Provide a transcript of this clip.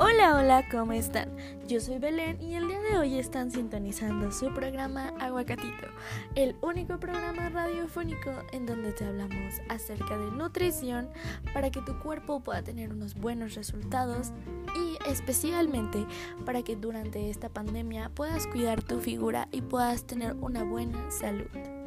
Hola, hola, ¿cómo están? Yo soy Belén y el día de hoy están sintonizando su programa Aguacatito, el único programa radiofónico en donde te hablamos acerca de nutrición para que tu cuerpo pueda tener unos buenos resultados y especialmente para que durante esta pandemia puedas cuidar tu figura y puedas tener una buena salud.